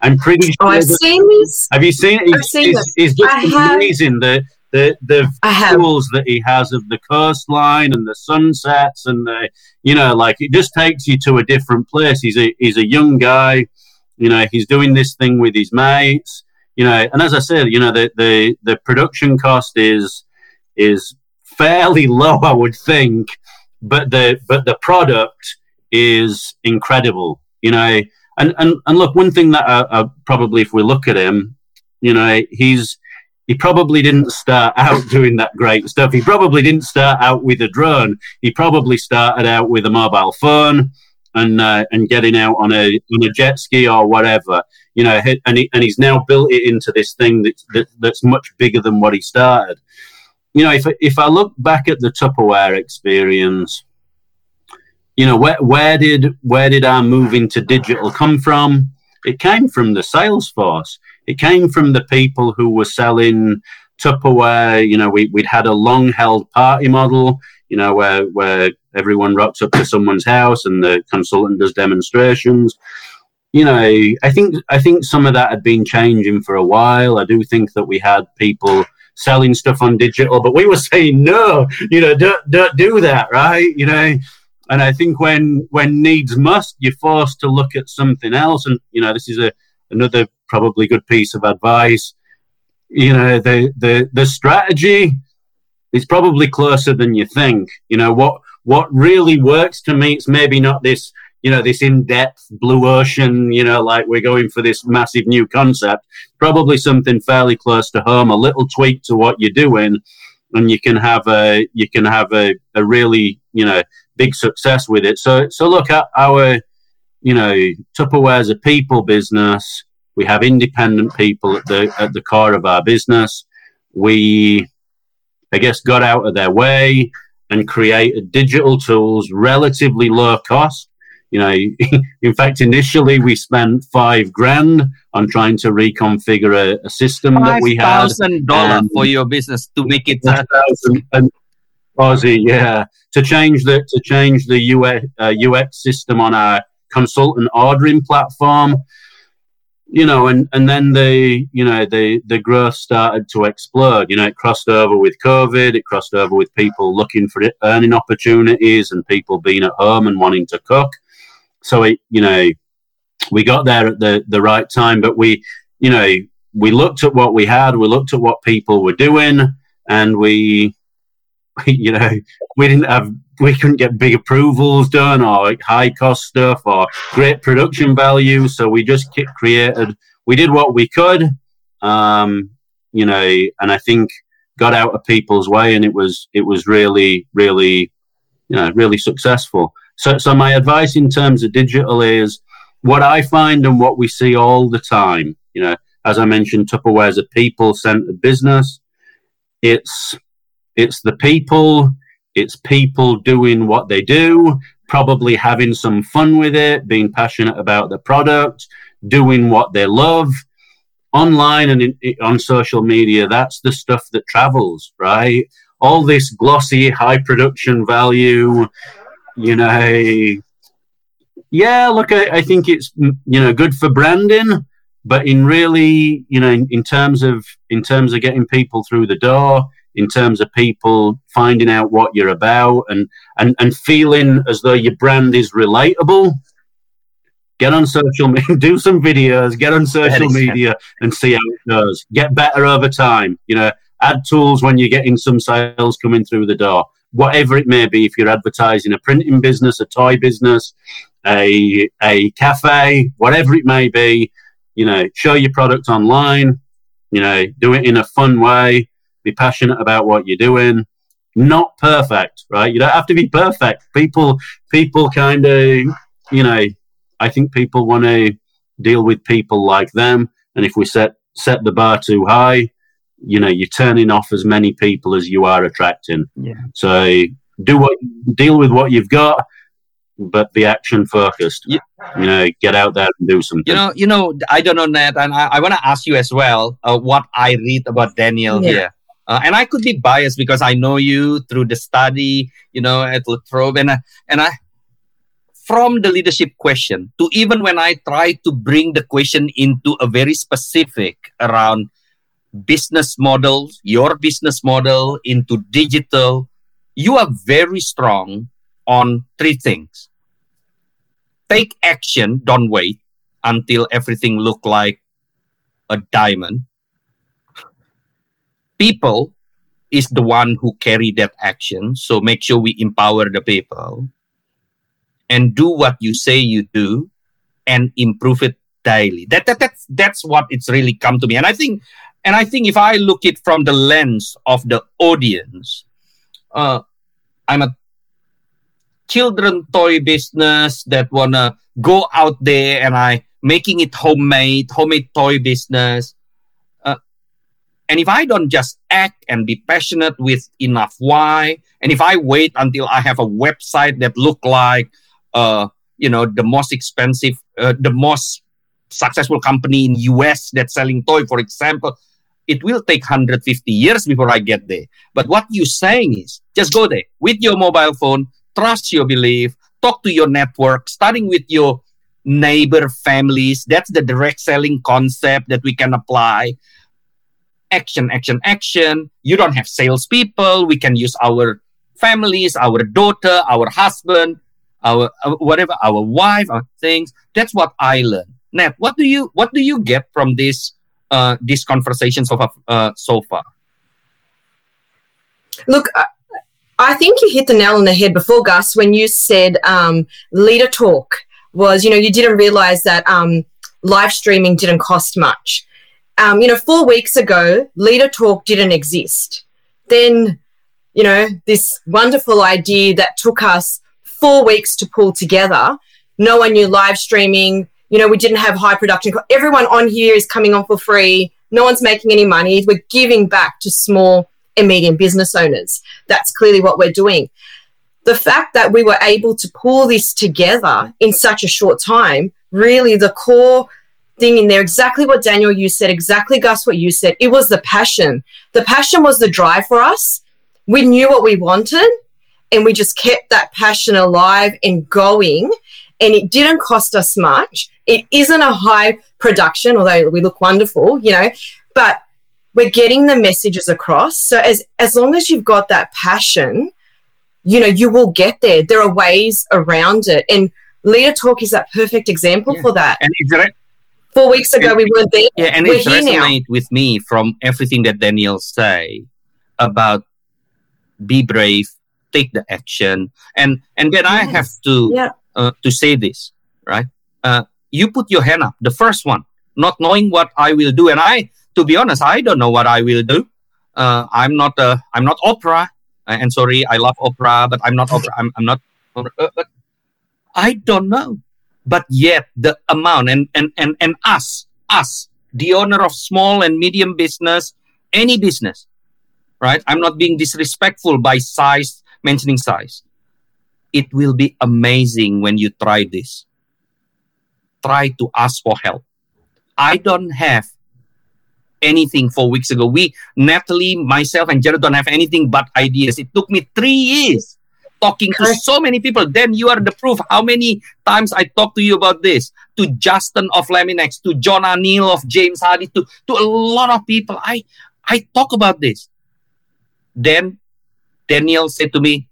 I'm pretty sure. Oh, I've seen this. Have you seen it? I've seen it's, it's, it's just amazing. The the the visuals that he has of the coastline and the sunsets and the you know like it just takes you to a different place. He's a he's a young guy you know he's doing this thing with his mates you know and as i said you know the the, the production cost is is fairly low i would think but the but the product is incredible you know. And and, and look one thing that I, I probably if we look at him you know he's he probably didn't start out doing that great stuff. He probably didn't start out with a drone. He probably started out with a mobile phone and uh, and getting out on a on a jet ski or whatever. You know, and he, and he's now built it into this thing that's that, that's much bigger than what he started. You know, if if I look back at the Tupperware experience, you know, where where did where did our move into digital come from? It came from the sales force it came from the people who were selling Tupperware. You know, we, we'd had a long held party model, you know, where, where everyone rocks up to someone's house and the consultant does demonstrations. You know, I think I think some of that had been changing for a while. I do think that we had people selling stuff on digital, but we were saying no, you know, don't don't do that, right? You know, and I think when when needs must, you're forced to look at something else. And you know, this is a another probably good piece of advice. You know, the the the strategy is probably closer than you think. You know what what really works to me. It's maybe not this you know, this in-depth blue ocean, you know, like we're going for this massive new concept. Probably something fairly close to home, a little tweak to what you're doing, and you can have a you can have a, a really you know big success with it. So so look at our you know Tupperware's a people business. We have independent people at the at the core of our business. We I guess got out of their way and created digital tools relatively low cost you know, in fact, initially we spent five grand on trying to reconfigure a, a system that we had. thousand dollars for your business to make it. Uh, Aussie, yeah, to change the to change the UX, uh, UX system on our consultant ordering platform. You know, and, and then the you know the the growth started to explode. You know, it crossed over with COVID. It crossed over with people looking for it, earning opportunities and people being at home and wanting to cook so it, you know, we got there at the the right time, but we, you know, we looked at what we had, we looked at what people were doing, and we, you know, we didn't have, we couldn't get big approvals done or high cost stuff or great production value, so we just created, we did what we could, um, you know, and I think got out of people's way, and it was it was really really, you know, really successful. So, so my advice in terms of digital is what I find and what we see all the time. You know, as I mentioned, Tupperware is a people-centered business. It's it's the people. It's people doing what they do, probably having some fun with it, being passionate about the product, doing what they love. Online and in, on social media, that's the stuff that travels, right? All this glossy, high production value, you know, yeah, look, I, I, think it's you know good for branding, but in really, you know, in, in, terms of in terms of getting people through the door, in terms of people finding out what you're about, and and and feeling as though your brand is relatable. Get on social media, do some videos, get on social media, and see how it goes. Get better over time. You know, add tools when you're getting some sales coming through the door whatever it may be, if you're advertising a printing business, a toy business, a, a cafe, whatever it may be, you know, show your product online, you know, do it in a fun way, be passionate about what you're doing. Not perfect, right? You don't have to be perfect. People, people kind of, you know, I think people want to deal with people like them. And if we set, set the bar too high, you know you're turning off as many people as you are attracting. Yeah. So do what deal with what you've got, but be action focused. Yeah. You know, get out there and do something. You know, you know, I don't know Ned, and I, I want to ask you as well uh, what I read about Daniel yeah. here. Uh, and I could be biased because I know you through the study, you know, at La Trobe, and I, and I, from the leadership question to even when I try to bring the question into a very specific around business models, your business model into digital, you are very strong on three things. Take action, don't wait until everything look like a diamond. People is the one who carry that action, so make sure we empower the people and do what you say you do and improve it daily. That, that that's that's what it's really come to me. And I think and I think if I look it from the lens of the audience, uh, I'm a children toy business that wanna go out there and I making it homemade, homemade toy business. And if I don't just act and be passionate with enough why, and if I wait until I have a website that look like, uh, you know, the most expensive, uh, the most successful company in US that's selling toy, for example, it will take 150 years before I get there. But what you're saying is just go there with your mobile phone, trust your belief, talk to your network, starting with your neighbor families. That's the direct selling concept that we can apply. Action, action, action. You don't have salespeople. We can use our families, our daughter, our husband, our, our whatever, our wife, our things. That's what I learned. Ned, what do you what do you get from this uh, this conversation so far, uh, so far? Look, I think you hit the nail on the head before, Gus, when you said um, leader talk. was, you know, you didn't realize that um, live streaming didn't cost much. Um, you know, four weeks ago, Leader Talk didn't exist. Then, you know, this wonderful idea that took us four weeks to pull together. No one knew live streaming. You know, we didn't have high production. Everyone on here is coming on for free. No one's making any money. We're giving back to small and medium business owners. That's clearly what we're doing. The fact that we were able to pull this together in such a short time, really the core thing in there, exactly what Daniel you said, exactly Gus what you said. It was the passion. The passion was the drive for us. We knew what we wanted and we just kept that passion alive and going. And it didn't cost us much. It isn't a high production, although we look wonderful, you know, but we're getting the messages across. So as as long as you've got that passion, you know, you will get there. There are ways around it. And Leader Talk is that perfect example Yeah. for that. And re- Four weeks ago, and- we weren't there. yeah, and We're it resonates with me from everything that Daniel say about be brave, take the action, and and then I have to Yeah. uh, to say this right. Uh, you put your hand up, the first one, not knowing what I will do, and I, to be honest, I don't know what I will do. Uh, I'm not uh, I'm not opera, uh, and sorry, I love opera, but I'm not opera. I'm, I'm not. Uh, but I don't know. But yet the amount and and and and us us the owner of small and medium business, any business, right? I'm not being disrespectful by size, mentioning size. It will be amazing when you try this. Try to ask for help. I don't have anything four weeks ago. We, Natalie, myself, and Jared don't have anything but ideas. It took me three years talking to so many people. Then you are the proof how many times I talked to you about this. To Justin of Laminex, to John O'Neill of James Hardie, to, to a lot of people. I I talk about this. Then Daniel said to me,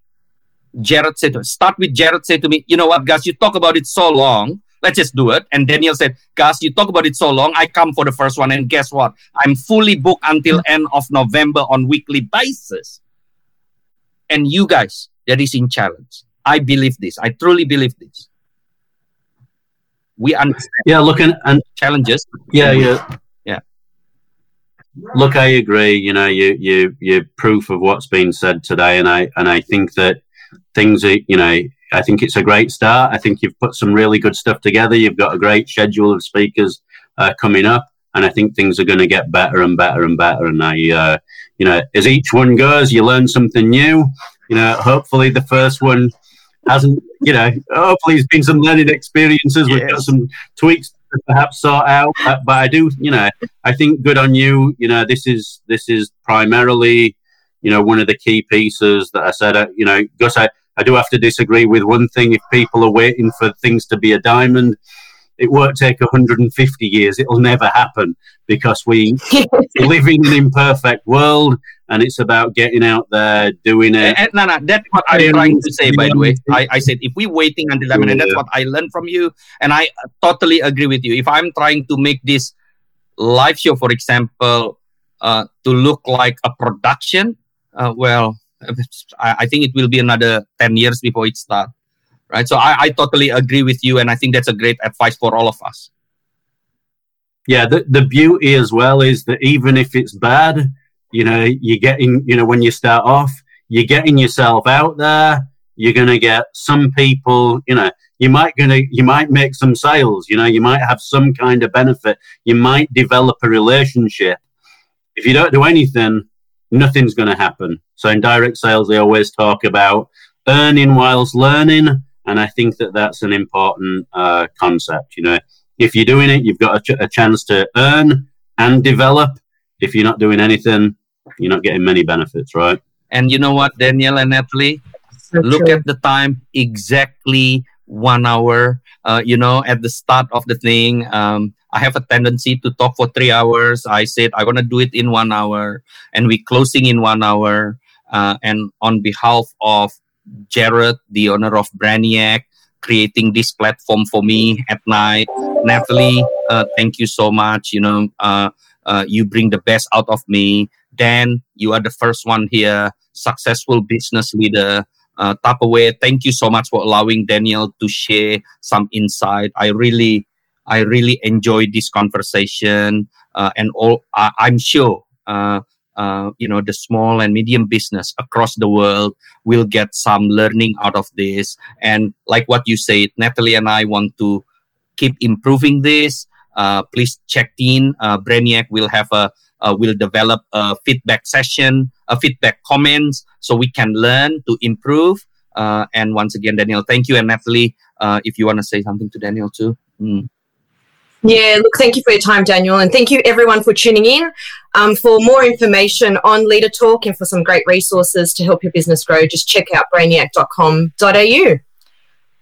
Jared said to start with Jared said to me, you know what, guys, you talk about it so long. Let's just do it. And Daniel said, guys, you talk about it so long. I come for the first one. And guess what? I'm fully booked until end of November on weekly basis. And you guys, that is in challenge. I believe this. I truly believe this. We understand Yeah, look, and, and challenges. yeah, yeah, Yeah. Look, I agree. You know, you you you proof of what's been said today, and I and I think that things are. You know, I think it's a great start. I think you've put some really good stuff together. You've got a great schedule of speakers uh, coming up, and I think things are going to get better and better and better. And I, uh, you know, as each one goes, you learn something new. You know, hopefully the first one hasn't. You know, hopefully it's been some learning experiences. We've got some tweaks to perhaps sort out. But, but I do, you know, I think good on you. You know, this is this is primarily, you know, one of the key pieces that I said. Uh, you know, Gus, I, I do have to disagree with one thing. If people are waiting for things to be a diamond, it won't take 150 years. It'll never happen because we live in an imperfect world, and it's about getting out there, doing it. And, and, no, no, that's what I'm trying to say, by the way. I, I said, if we waiting until I mean, and that's what I learned from you. And I uh, totally agree with you. If I'm trying to make this live show, for example, uh, to look like a production, uh, well, I, I think it will be another 10 years before it starts. Right. So I, I totally agree with you. And I think that's a great advice for all of us. yeah the, the beauty as well is that even if it's bad you know you're getting you know when you start off you're getting yourself out there you're going to get some people you know you might gonna you might make some sales you know you might have some kind of benefit you might develop a relationship if you don't do anything nothing's going to happen so in direct sales they always talk about earning whilst learning and i think that that's an important uh, concept you know if you're doing it, you've got a, ch- a chance to earn and develop. If you're not doing anything, you're not getting many benefits, right? And you know what, Daniel and Natalie? So look true. at the time exactly one hour uh, you know at the start of the thing um, i have a tendency to talk for three hours i said i want to do it in one hour and we're closing in one hour uh, and on behalf of jared the owner of braniac creating this platform for me at night natalie uh, thank you so much you know uh, uh, you bring the best out of me dan you are the first one here successful business leader uh, Tupperware. Thank you so much for allowing Daniel to share some insight. I really, I really enjoyed this conversation, uh, and all. I, I'm sure, uh, you know, the small and medium business across the world will get some learning out of this. And like what you said, Natalie and I want to keep improving this. Uh, please check in. Uh, will have a uh, will develop a feedback session, a feedback comments, so we can learn to improve. Uh, and once again, Daniel, thank you, and Natalie, uh, if you want to say something to Daniel too. Mm. Yeah, look, thank you for your time, Daniel, and thank you everyone for tuning in. Um, for more information on Leader Talk and for some great resources to help your business grow, just check out brainiac.com.au.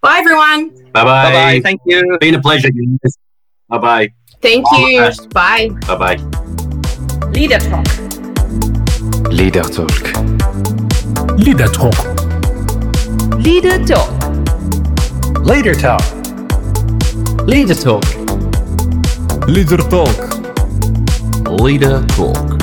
Bye, everyone. Bye Bye bye. bye. Thank you. Been a pleasure. Bye bye. Thank All you. Bye. Bye bye. Leader Talk. Leader Talk. Leader Talk. Leader Talk. Leader Talk. Leader Talk. Leader Talk. Leader Talk.